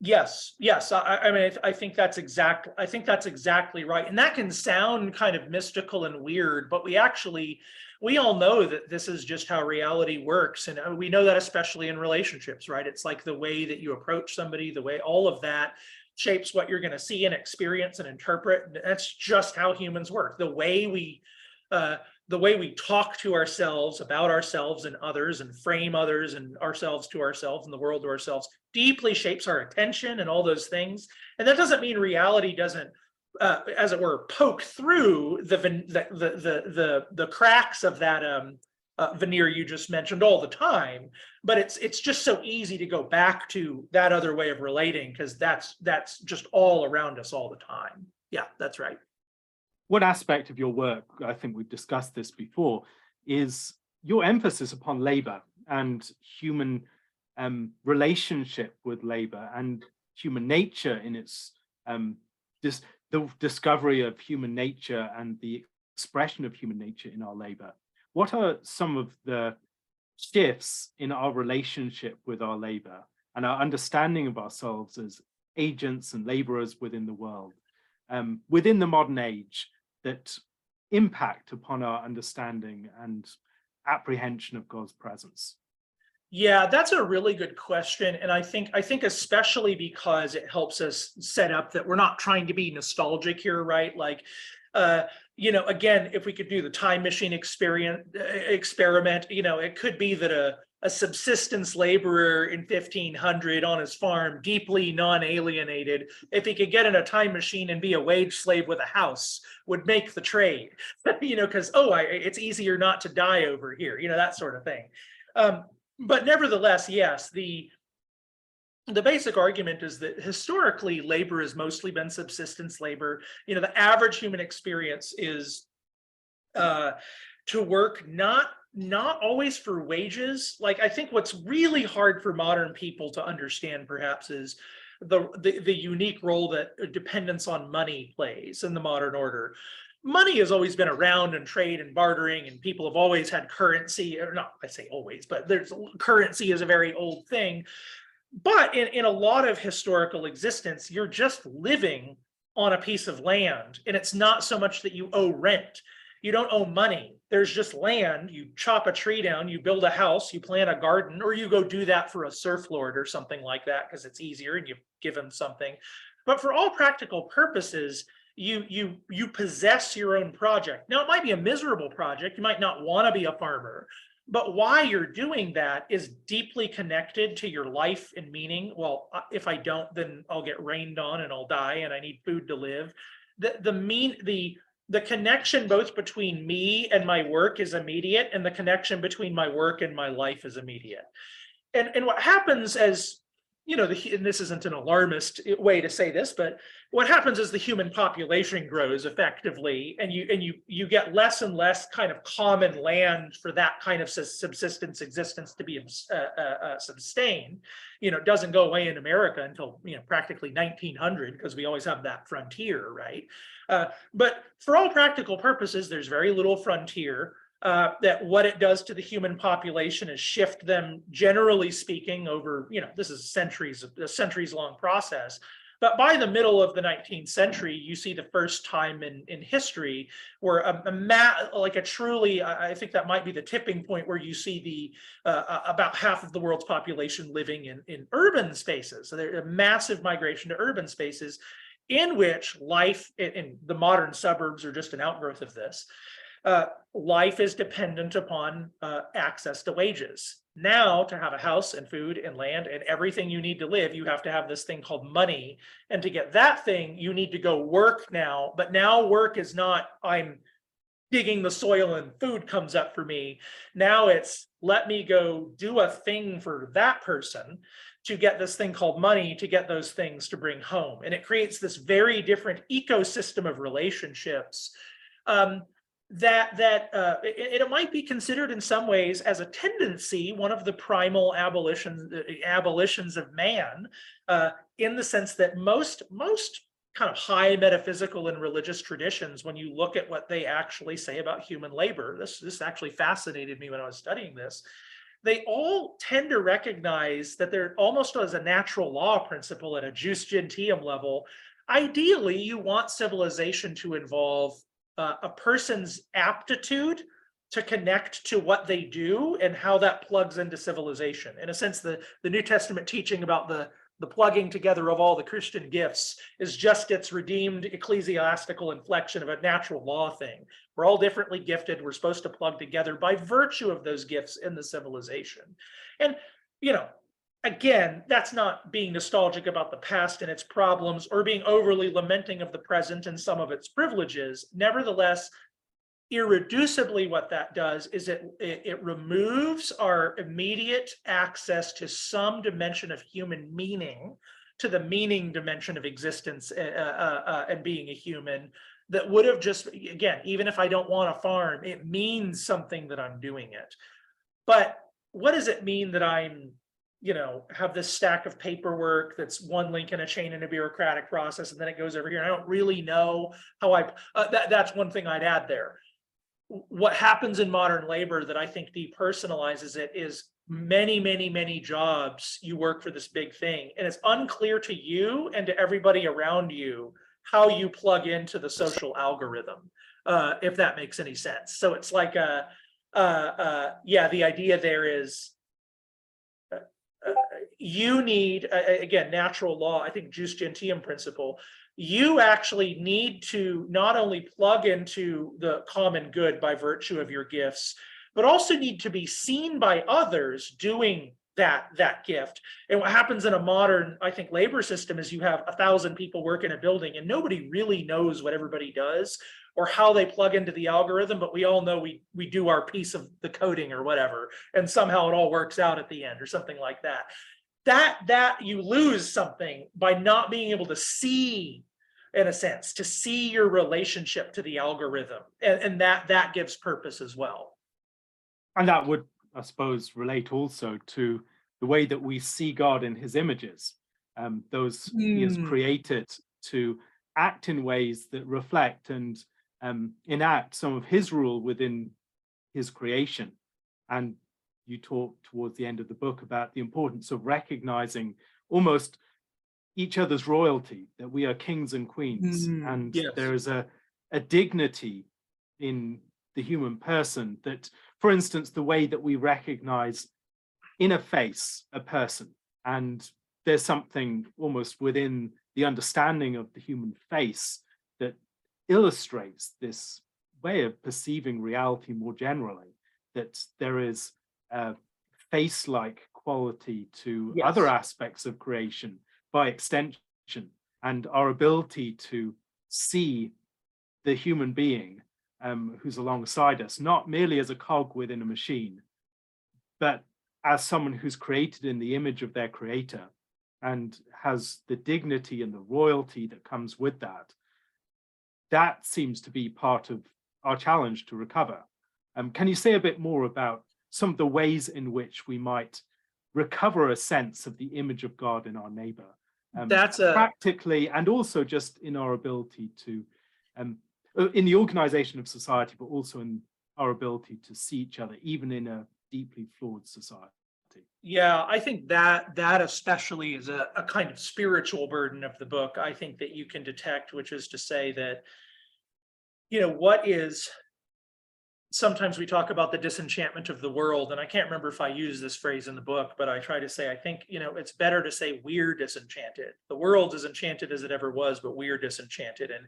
Yes, yes, I, I mean, I I think that's exact, I think that's exactly right. And that can sound kind of mystical and weird, but we actually, we all know that this is just how reality works. And uh, we know that especially in relationships, right? It's like the way that you approach somebody, the way all of that shapes what you're going to see and experience and interpret. That's just how humans work. The way we, uh, the way we talk to ourselves about ourselves and others and frame others and ourselves to ourselves and the world to ourselves deeply shapes our attention and all those things. And that doesn't mean reality doesn't, uh, as it were, poke through the the the the the, cracks of that um, uh, veneer you just mentioned all the time. But it's it's just so easy to go back to that other way of relating because that's that's just all around us all the time. Yeah, that's right. One aspect of your work, I think we've discussed this before, is your emphasis upon labor and human um, relationship with labor and human nature in its um, the discovery of human nature and the expression of human nature in our labor. What are some of the shifts in our relationship with our labor and our understanding of ourselves as agents and laborers within the world, um, within the modern age, that impact upon our understanding and apprehension of God's presence? Yeah, that's a really good question. And I think, I think especially because it helps us set up that we're not trying to be nostalgic here, right? Like, uh, you know, again, if we could do the time machine experience, experiment, you know, it could be that a, a subsistence laborer in fifteen hundred on his farm, deeply non-alienated, if he could get in a time machine and be a wage slave with a house, would make the trade. You know, because, oh, I, it's easier not to die over here, you know, that sort of thing. Um, but nevertheless, yes, the the basic argument is that historically labor has mostly been subsistence labor. You know, the average human experience is uh, to work not not always for wages. Like I think what's really hard for modern people to understand perhaps is the, the the unique role that dependence on money plays in the modern order money has always been around and trade and bartering and people have always had currency or not i say always but there's currency is a very old thing. But in, in a lot of historical existence you're just living on a piece of land and it's not so much that you owe rent. You don't owe money. There's just land. You chop a tree down you build a house you plant a garden or you go do that for a serf lord or something like that because it's easier and you give him something. But for all practical purposes you you you possess your own project. Now it might be a miserable project. You might not want to be a farmer, but why you're doing that is deeply connected to your life and meaning. Well, if I don't, then I'll get rained on and I'll die, and I need food to live. The the mean the the connection both between me and my work is immediate, and the connection between my work and my life is immediate. And and what happens as you know, the, and this isn't an alarmist way to say this, but what happens is the human population grows effectively and you and you you get less and less kind of common land for that kind of subsistence existence to be uh, uh, uh, sustained. You know it doesn't go away in america until you know practically 1900 because we always have that frontier right? Uh, but for all practical purposes there's very little frontier uh, that what it does to the human population is shift them, generally speaking, over, you know, this is centuries, a centuries long process. But by the middle of the 19th century, you see the first time in, in history where a, a ma- like a truly, I think that might be the tipping point where you see the uh, about half of the world's population living in, in urban spaces. So there's a massive migration to urban spaces in which life in the modern suburbs are just an outgrowth of this uh, life is dependent upon uh, access to wages. Now, to have a house and food and land and everything you need to live, you have to have this thing called money. And to get that thing, you need to go work now. But now work is not, I'm digging the soil and food comes up for me. Now it's let me go do a thing for that person to get this thing called money to get those things to bring home. And it creates this very different ecosystem of relationships um, that that uh, it, it might be considered in some ways as a tendency, one of the primal abolitions abolitions of man, uh, in the sense that most most kind of high metaphysical and religious traditions, when you look at what they actually say about human labor, this this actually fascinated me when I was studying this. They all tend to recognize that they're almost as a natural law principle at a jus gentium level. Ideally, you want civilization to involve uh, a person's aptitude to connect to what they do and how that plugs into civilization. In a sense, the, the New Testament teaching about the, the plugging together of all the Christian gifts is just its redeemed ecclesiastical inflection of a natural law thing. We're all differently gifted. We're supposed to plug together by virtue of those gifts in the civilization. And, you know, again, that's not being nostalgic about the past and its problems or being overly lamenting of the present and some of its privileges. Nevertheless, irreducibly what that does is it, it, it removes our immediate access to some dimension of human meaning to the meaning dimension of existence uh, uh, uh, and being a human that would have just again even if i don't want a farm it means something that i'm doing it but what does it mean that i'm you know, have this stack of paperwork that's one link in a chain in a bureaucratic process, and then it goes over here. I don't really know how I, uh, that, that's one thing I'd add there. What happens in modern labor that I think depersonalizes it is many, many, many jobs you work for this big thing, and it's unclear to you and to everybody around you how you plug into the social algorithm, uh, if that makes any sense. So it's like a, uh, uh, yeah, the idea there is you need, again, natural law, I think jus gentium principle, you actually need to not only plug into the common good by virtue of your gifts, but also need to be seen by others doing that that gift. And what happens in a modern, I think, labor system is you have a thousand people work in a building and nobody really knows what everybody does or how they plug into the algorithm, but we all know we we do our piece of the coding or whatever, and somehow it all works out at the end or something like that that that you lose something by not being able to see in a sense to see your relationship to the algorithm and, and that that gives purpose as well and that would i suppose relate also to the way that we see god in his images um, those mm. he has hmm. created to act in ways that reflect and um, enact some of his rule within his creation and you talk towards the end of the book about the importance of recognizing almost each other's royalty, that we are kings and queens, mm, and yes. there is a, a dignity in the human person that, for instance, the way that we recognize in a face a person, and there's something almost within the understanding of the human face that illustrates this way of perceiving reality more generally, that there is uh, face-like quality to yes. other aspects of creation by extension and our ability to see the human being um, who's alongside us, not merely as a cog within a machine, but as someone who's created in the image of their creator and has the dignity and the royalty that comes with that. That seems to be part of our challenge to recover. Um, can you say a bit more about some of the ways in which we might recover a sense of the image of God in our neighbor. Um, That's a practically and also just in our ability to, um, uh, in the organization of society, but also in our ability to see each other, even in a deeply flawed society. Yeah, I think that that especially is a, a kind of spiritual burden of the book. I think that you can detect, which is to say that, you know, what is sometimes we talk about the disenchantment of the world, and I can't remember if I use this phrase in the book, but I try to say, I think, you know, it's better to say we're disenchanted. The world's as enchanted as it ever was, but we're disenchanted. And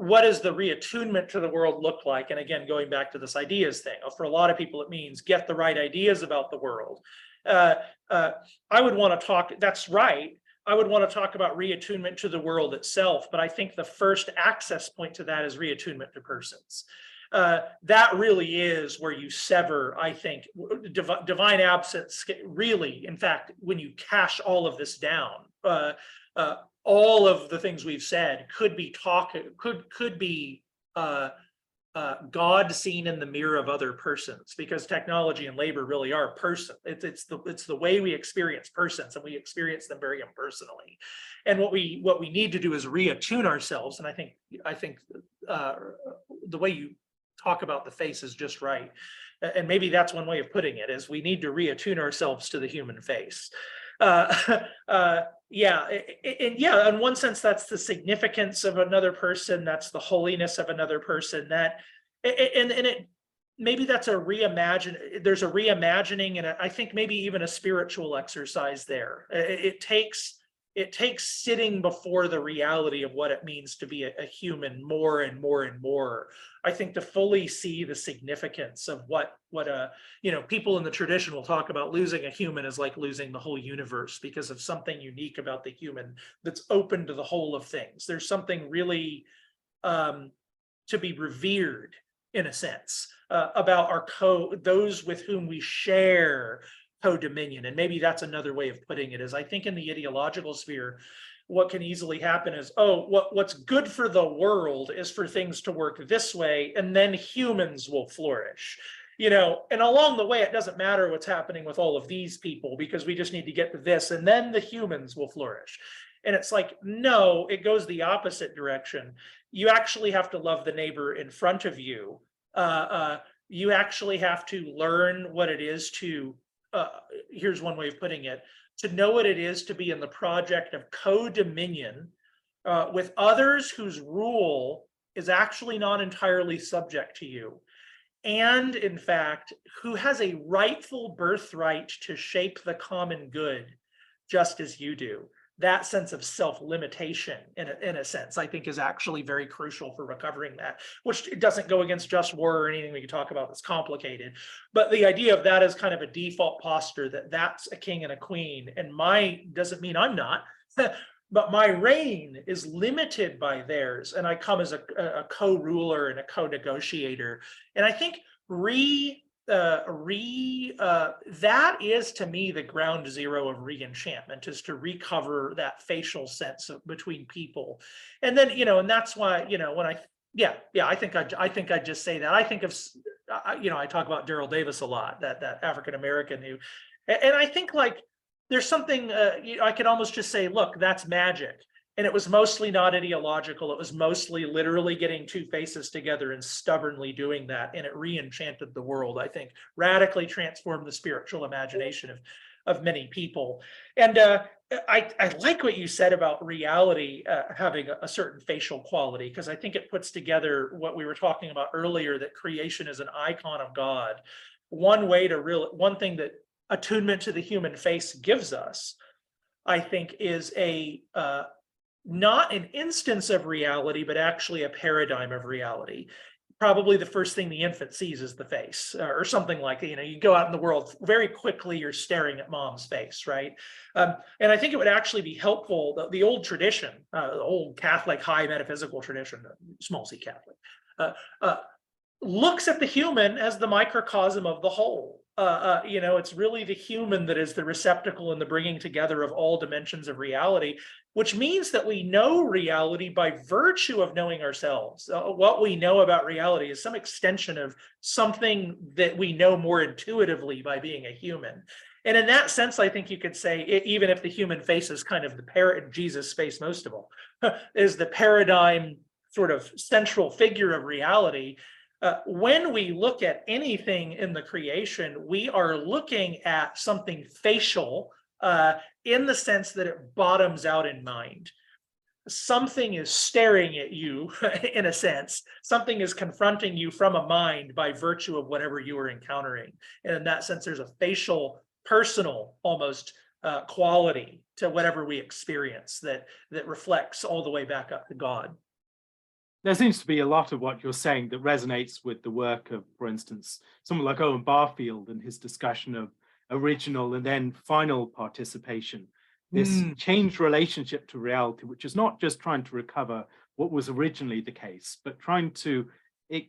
what does the reattunement to the world look like? And again, going back to this ideas thing, for a lot of people, it means get the right ideas about the world. Uh, uh, I would want to talk, that's right. I would want to talk about reattunement to the world itself, but I think the first access point to that is reattunement to persons. Uh, that really is where you sever, I think, divi- divine absence. Really, in fact, when you cash all of this down, uh, uh, all of the things we've said could be talk, could could be uh, uh, God seen in the mirror of other persons, because technology and labor really are person. It's it's the it's the way we experience persons, and we experience them very impersonally. And what we what we need to do is reattune ourselves. And I think I think the way you talk about the face is just right. And maybe that's one way of putting it, is we need to reattune ourselves to the human face. Uh, uh, yeah, and yeah, in one sense, that's the significance of another person, that's the holiness of another person, that, and, and it, maybe that's a reimagine, there's a reimagining and I think maybe even a spiritual exercise there. I- I- it takes, it takes sitting before the reality of what it means to be a, a human more and more and more. I think to fully see the significance of what, what, uh, you know, people in the tradition will talk about losing a human is like losing the whole universe because of something unique about the human that's open to the whole of things. There's something really, um, to be revered in a sense, uh, about our co, those with whom we share co-dominion. And maybe that's another way of putting it is I think in the ideological sphere, what can easily happen is, oh, what, what's good for the world is for things to work this way, and then humans will flourish. You know, and along the way, it doesn't matter what's happening with all of these people because we just need to get to this, and then the humans will flourish. And it's like, no, it goes the opposite direction. You actually have to love the neighbor in front of you. Uh, uh, you actually have to learn what it is to uh, here's one way of putting it, to know what it is to be in the project of co-dominion uh, with others whose rule is actually not entirely subject to you. And in fact, who has a rightful birthright to shape the common good, just as you do. That sense of self-limitation, in a, in a sense, I think is actually very crucial for recovering that, which doesn't go against just war or anything we can talk about that's complicated. But the idea of that is kind of a default posture that that's a king and a queen, and my doesn't mean I'm not. But my reign is limited by theirs, and I come as a a co-ruler and a co-negotiator. And I think re, uh, re, uh, that is to me the ground zero of re-enchantment is to recover that facial sense of between people. And then, you know, and that's why, you know, when I, yeah, yeah, I think I, I think I just say that. I think of, you know, I talk about Daryl Davis a lot, that, that African-American who, a- and I think like, there's something, uh, you- I could almost just say, look, that's magic. And it was mostly not ideological. It was mostly literally getting two faces together and stubbornly doing that. And it re-enchanted the world, I think, radically transformed the spiritual imagination of, of many people. And uh, I, I like what you said about reality uh, having a, a certain facial quality, because I think it puts together what we were talking about earlier, that creation is an icon of God. One way to real, one thing that attunement to the human face gives us, I think, is a uh, not an instance of reality, but actually a paradigm of reality. Probably the first thing the infant sees is the face, uh, or something like, that. you know, you go out in the world, very quickly you're staring at mom's face, right? Um, and I think it would actually be helpful, the, the old tradition, uh, the old Catholic high metaphysical tradition, uh, small c Catholic, uh, uh, looks at the human as the microcosm of the whole. Uh, uh, you know, it's really the human that is the receptacle and the bringing together of all dimensions of reality, which means that we know reality by virtue of knowing ourselves. Uh, what we know about reality is some extension of something that we know more intuitively by being a human. And in that sense, I think you could say, e- even if the human face is kind of the parrot, Jesus face most of all, is the paradigm sort of central figure of reality. Uh, when we look at anything in the creation, we are looking at something facial uh, in the sense that it bottoms out in mind. something is staring at you in a sense. Something is confronting you from a mind by virtue of whatever you are encountering. And in that sense, there's a facial, personal, almost uh, quality to whatever we experience that that reflects all the way back up to God. There seems to be a lot of what you're saying that resonates with the work of, for instance, someone like Owen Barfield and his discussion of original and then final participation this Mm. changed relationship to reality, which is not just trying to recover what was originally the case, but trying to it,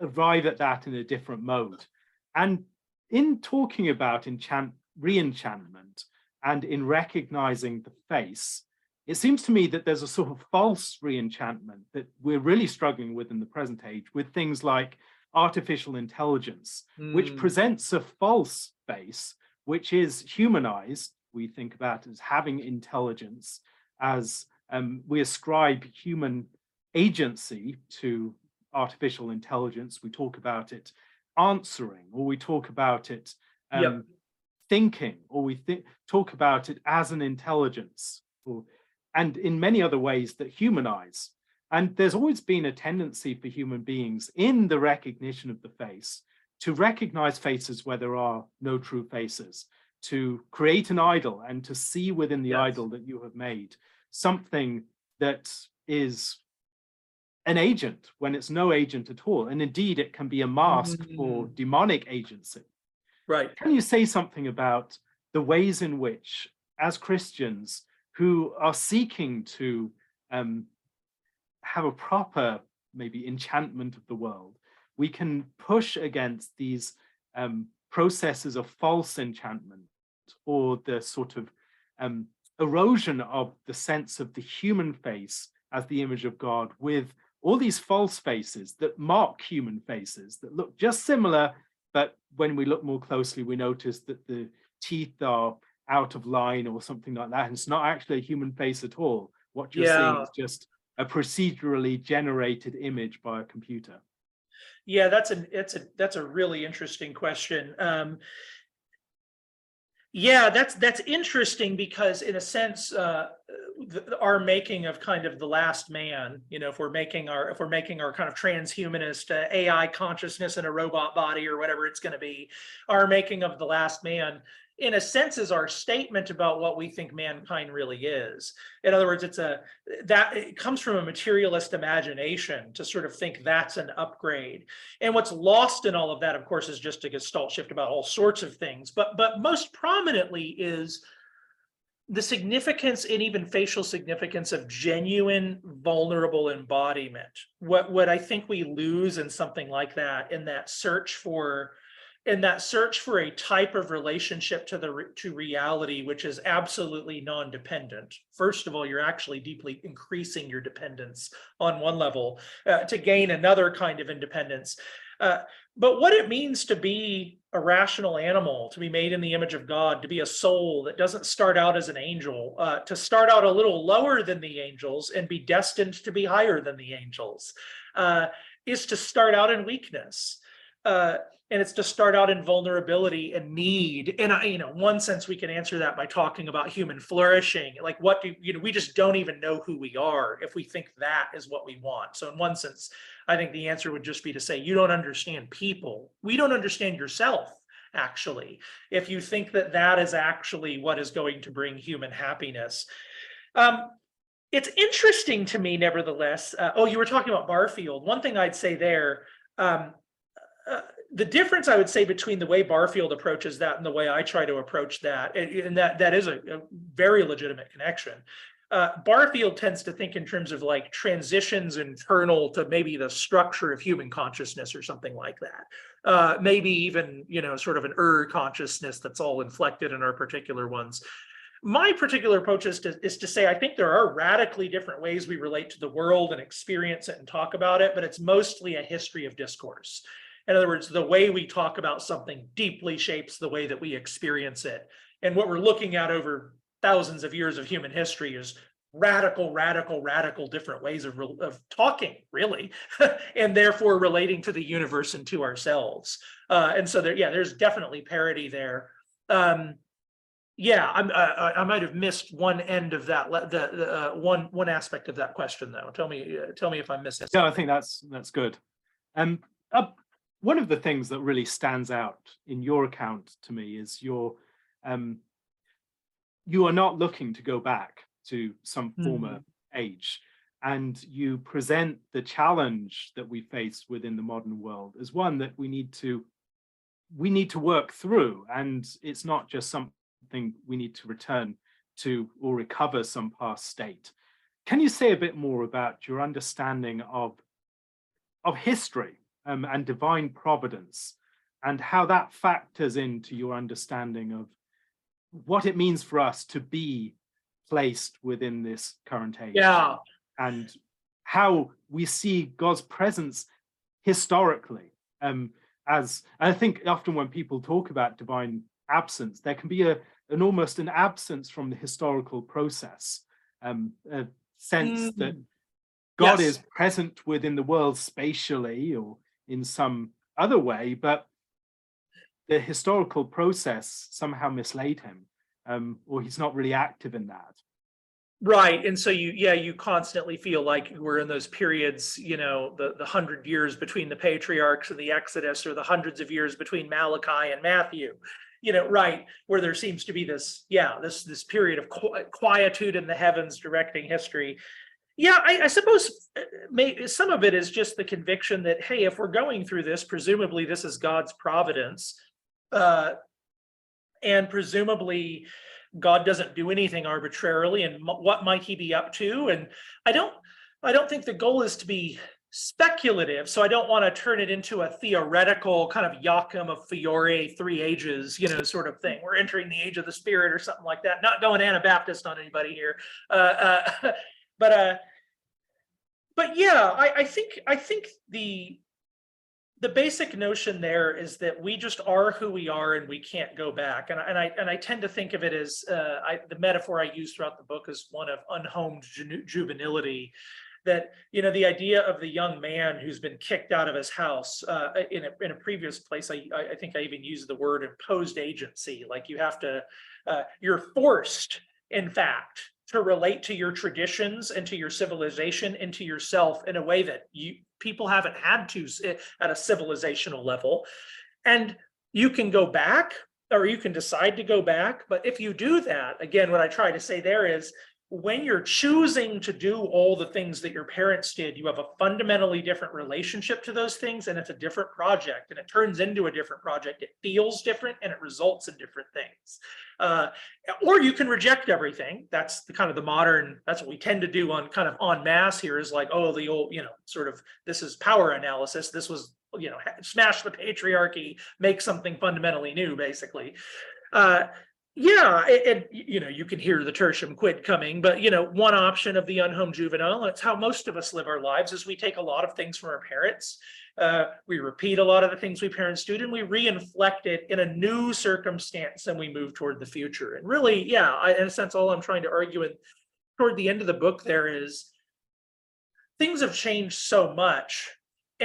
arrive at that in a different mode. And in talking about enchant, re-enchantment and in recognizing the face, it seems to me that there's a sort of false re-enchantment that we're really struggling with in the present age with things like artificial intelligence, which Mm. presents a false face, which is humanized we think about as having intelligence, as um, we ascribe human agency to artificial intelligence. We talk about it answering, or we talk about it um, Yep. thinking, or we think talk about it as an intelligence, or, and in many other ways that humanize. And there's always been a tendency for human beings in the recognition of the face to recognize faces where there are no true faces to create an idol and to see within the Yes. idol that you have made something that is an agent when it's no agent at all. And indeed, it can be a mask for Mm. demonic agency. Right. Can you say something about the ways in which, as Christians who are seeking to um, have a proper, maybe enchantment of the world, we can push against these um, processes of false enchantment or the sort of um, erosion of the sense of the human face as the image of God with all these false faces that mark human faces that look just similar, but when we look more closely, we notice that the teeth are out of line or something like that. And it's not actually a human face at all. What you're seeing is just a procedurally generated image by a computer. Yeah, that's an it's a that's a really interesting question. Um, yeah, that's that's interesting because in a sense, uh, the, our making of kind of the last man, you know, if we're making our if we're making our kind of transhumanist uh, AI consciousness in a robot body or whatever it's going to be, our making of the last man, in a sense, is our statement about what we think mankind really is. In other words, it's a that it comes from a materialist imagination to sort of think that's an upgrade. And what's lost in all of that, of course, is just a gestalt shift about all sorts of things. But but most prominently is the significance and even facial significance of genuine vulnerable embodiment. What what I think we lose in something like that, in that search for in that search for a type of relationship to the to reality which is absolutely non-dependent. First of all you're actually deeply increasing your dependence on one level uh, to gain another kind of independence. Uh, but what it means to be a rational animal to be made in the image of god to be a soul that doesn't start out as an angel uh, to start out a little lower than the angels and be destined to be higher than the angels uh, is to start out in weakness. Uh, and it's to start out in vulnerability and need. And I, you know, one sense we can answer that by talking about human flourishing. Like, what do you know? We just don't even know who we are if we think that is what we want. So, in one sense, I think the answer would just be to say you don't understand people. We don't understand yourself. Actually, if you think that that is actually what is going to bring human happiness. Um, it's interesting to me, nevertheless. Uh, oh, you were talking about Barfield. One thing I'd say there. Um, uh, the difference I would say between the way Barfield approaches that and the way I try to approach that, and, that that is a, a very legitimate connection. Uh, Barfield tends to think in terms of like transitions internal to maybe the structure of human consciousness or something like that. Uh, maybe even you know sort of an er consciousness that's all inflected in our particular ones. My particular approach is to, is to say I think there are radically different ways we relate to the world and experience it and talk about it, but it's mostly a history of discourse. In other words, the way we talk about something deeply shapes the way that we experience it. And what we're looking at over thousands of years of human history is radical, radical, radical different ways of, of talking, really, and therefore relating to the universe and to ourselves. Uh, and so there, yeah, there's definitely parity there. Um, Yeah, I'm, I, I might have missed one end of that, the, the, uh, one, one aspect of that question though. Tell me, uh, tell me if I'm missing. Yeah, I think that's that's good. Um, uh, one of the things that really stands out in your account to me is your um, you are not looking to go back to some former age, and you present the challenge that we face within the modern world as one that we need to we need to work through, and it's not just something we need to return to or recover some past state. Can you say a bit more about your understanding of of history um, and divine providence and how that factors into your understanding of what it means for us to be placed within this current age Yeah, and how we see God's presence historically. Um, as I think often when people talk about divine absence, there can be a an almost an absence from the historical process, um, a sense that God Yes. is present within the world spatially or in some other way, but the historical process somehow mislaid him, um, or he's not really active in that. right. And so you, yeah, you constantly feel like we're in those periods, you know, the, the hundred years between the patriarchs and the Exodus, or the hundreds of years between Malachi and Matthew. You know, right, where there seems to be this, yeah, this, this period of qui- quietude in the heavens directing history. Yeah, I, I suppose uh, may, some of it is just the conviction that, hey, if we're going through this, presumably this is God's providence. Uh, and presumably God doesn't do anything arbitrarily and m- what might he be up to? And I don't, I don't think the goal is to be speculative. So I don't want to turn it into a theoretical kind of Joachim of Fiore, three ages, you know, sort of thing. We're entering the age of the spirit or something like that. Not going Anabaptist on anybody here. Uh, uh, but, uh, but yeah, I, I think, I think the, the basic notion there is that we just are who we are and we can't go back. And I, and I, and I tend to think of it as, uh, I, the metaphor I use throughout the book is one of unhomed ju- juvenility. That, you know, the idea of the young man who's been kicked out of his house, uh, in a, in a previous place, I, I, I think I even used the word imposed agency, like you have to, uh, you're forced, in fact, to relate to your traditions and to your civilization and to yourself in a way that you, people haven't had to eh, at a civilizational level. And you can go back or you can decide to go back. But if you do that, again, what I try to say there is when you're choosing to do all the things that your parents did, you have a fundamentally different relationship to those things and it's a different project and it turns into a different project. It feels different and it results in different things. Uh, or you can reject everything. That's the kind of the modern, that's what we tend to do on kind of en masse here is like, oh, the old, you know, sort of, this is power analysis. This was, you know, smash the patriarchy, make something fundamentally new, basically. Uh, yeah, it- you know, you can hear the tertium quid coming, but you know, one option of the unhomed juvenile, it's how most of us live our lives is we take a lot of things from our parents. Uh, we repeat a lot of the things we parents do and we re-inflect it in a new circumstance and we move toward the future. And really, yeah, I, in a sense, all I'm trying to argue in toward the end of the book there is things have changed so much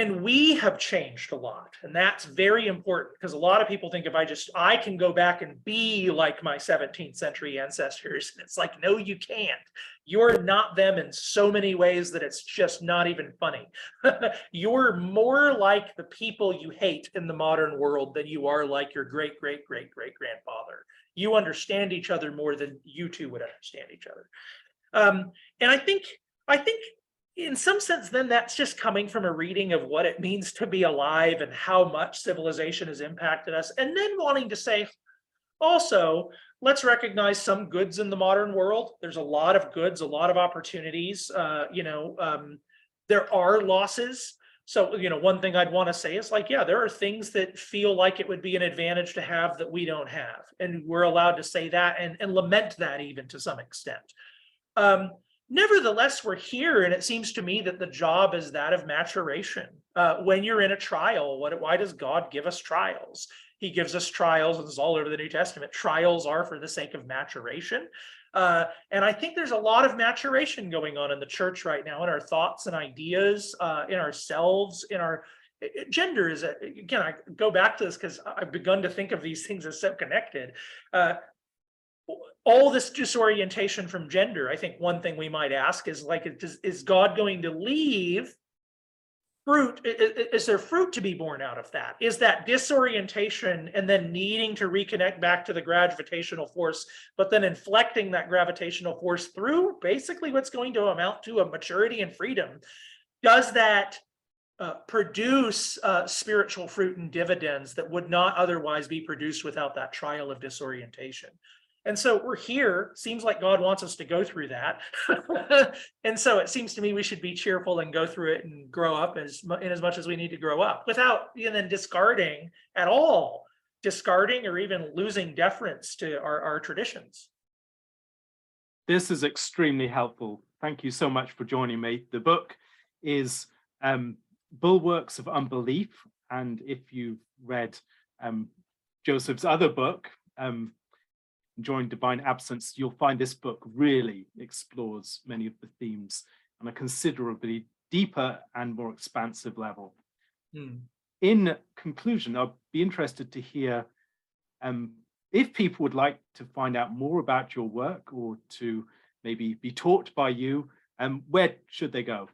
and we have changed a lot and that's very important because a lot of people think if i just i can go back and be like my 17th century ancestors and it's like no you can't. You're not them in so many ways that it's just not even funny. You're more like the people you hate in the modern world than you are like your great great great great grandfather. You understand each other more than you two would understand each other. Um, and i think i think in some sense, then that's just coming from a reading of what it means to be alive and how much civilization has impacted us, and then wanting to say, also, let's recognize some goods in the modern world. There's a lot of goods, a lot of opportunities. Uh, you know, um, there are losses. So, you know, one thing I'd want to say is like, yeah, there are things that feel like it would be an advantage to have that we don't have. And we're allowed to say that and, and lament that even to some extent. Um, nevertheless, we're here, and it seems to me that the job is that of maturation. Uh, when you're in a trial, what, why does God give us trials? He gives us trials, and this is all over the New Testament. Trials are for the sake of maturation. Uh, and I think there's a lot of maturation going on in the church right now in our thoughts and ideas, uh, in ourselves, in our gender is a, again, I go back to this because I've begun to think of these things as so connected. Uh, all this disorientation from gender, I think one thing we might ask is like, is, is God going to leave fruit, i- i- i- is there fruit to be borne out of that? Is that disorientation and then needing to reconnect back to the gravitational force, but then inflecting that gravitational force through basically what's going to amount to a maturity and freedom? Does that uh, produce uh, spiritual fruit and dividends that would not otherwise be produced without that trial of disorientation? And so we're here, seems like God wants us to go through that. And so it seems to me we should be cheerful and go through it and grow up as in as much as we need to grow up without and then discarding at all, discarding or even losing deference to our, our traditions. This is extremely helpful. Thank you so much for joining me. The book is um, Bulwarks of Unbelief. And if you've read um, Joseph's other book, um, Enduring Divine Absence, you'll find this book really explores many of the themes on a considerably deeper and more expansive level. Hmm. In conclusion, I'd be interested to hear um, if people would like to find out more about your work or to maybe be taught by you, um, where should they go?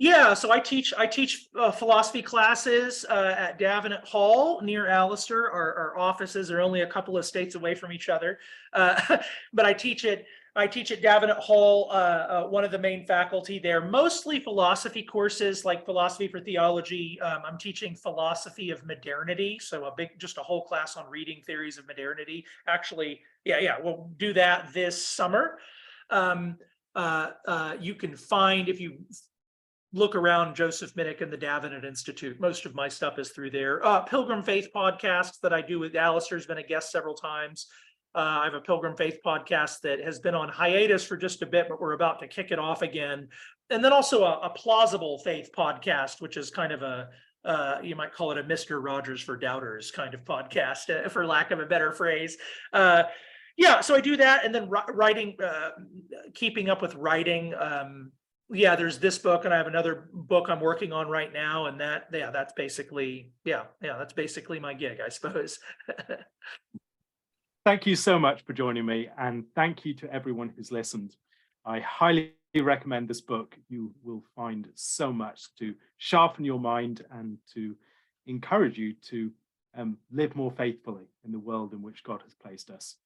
Yeah, so I teach I teach uh, philosophy classes uh, at Davenant Hall near Alastair. Our, our offices are only a couple of states away from each other, uh, but I teach it. I teach at Davenant Hall, uh, uh, one of the main faculty there, mostly philosophy courses like philosophy for theology. Um, I'm teaching philosophy of modernity, so a big, just a whole class on reading theories of modernity. Actually, yeah, yeah, we'll do that this summer. Um, uh, uh, you can find if you look around Joseph Minich and the Davenant Institute. Most of my stuff is through there. Uh, Pilgrim Faith podcast that I do with Alastair's been a guest several times. Uh, I have a Pilgrim Faith podcast that has been on hiatus for just a bit, but we're about to kick it off again. And then also a, a plausible faith podcast, which is kind of a uh, you might call it a Mr. Rogers for doubters kind of podcast, uh, for lack of a better phrase. Uh, yeah, so I do that, and then writing, uh, keeping up with writing. Um, yeah, there's this book and I have another book I'm working on right now and that, yeah, that's basically, yeah, yeah, that's basically my gig, I suppose. Thank you so much for joining me and thank you to everyone who's listened. I highly recommend this book. You will find so much to sharpen your mind and to encourage you to um, live more faithfully in the world in which God has placed us.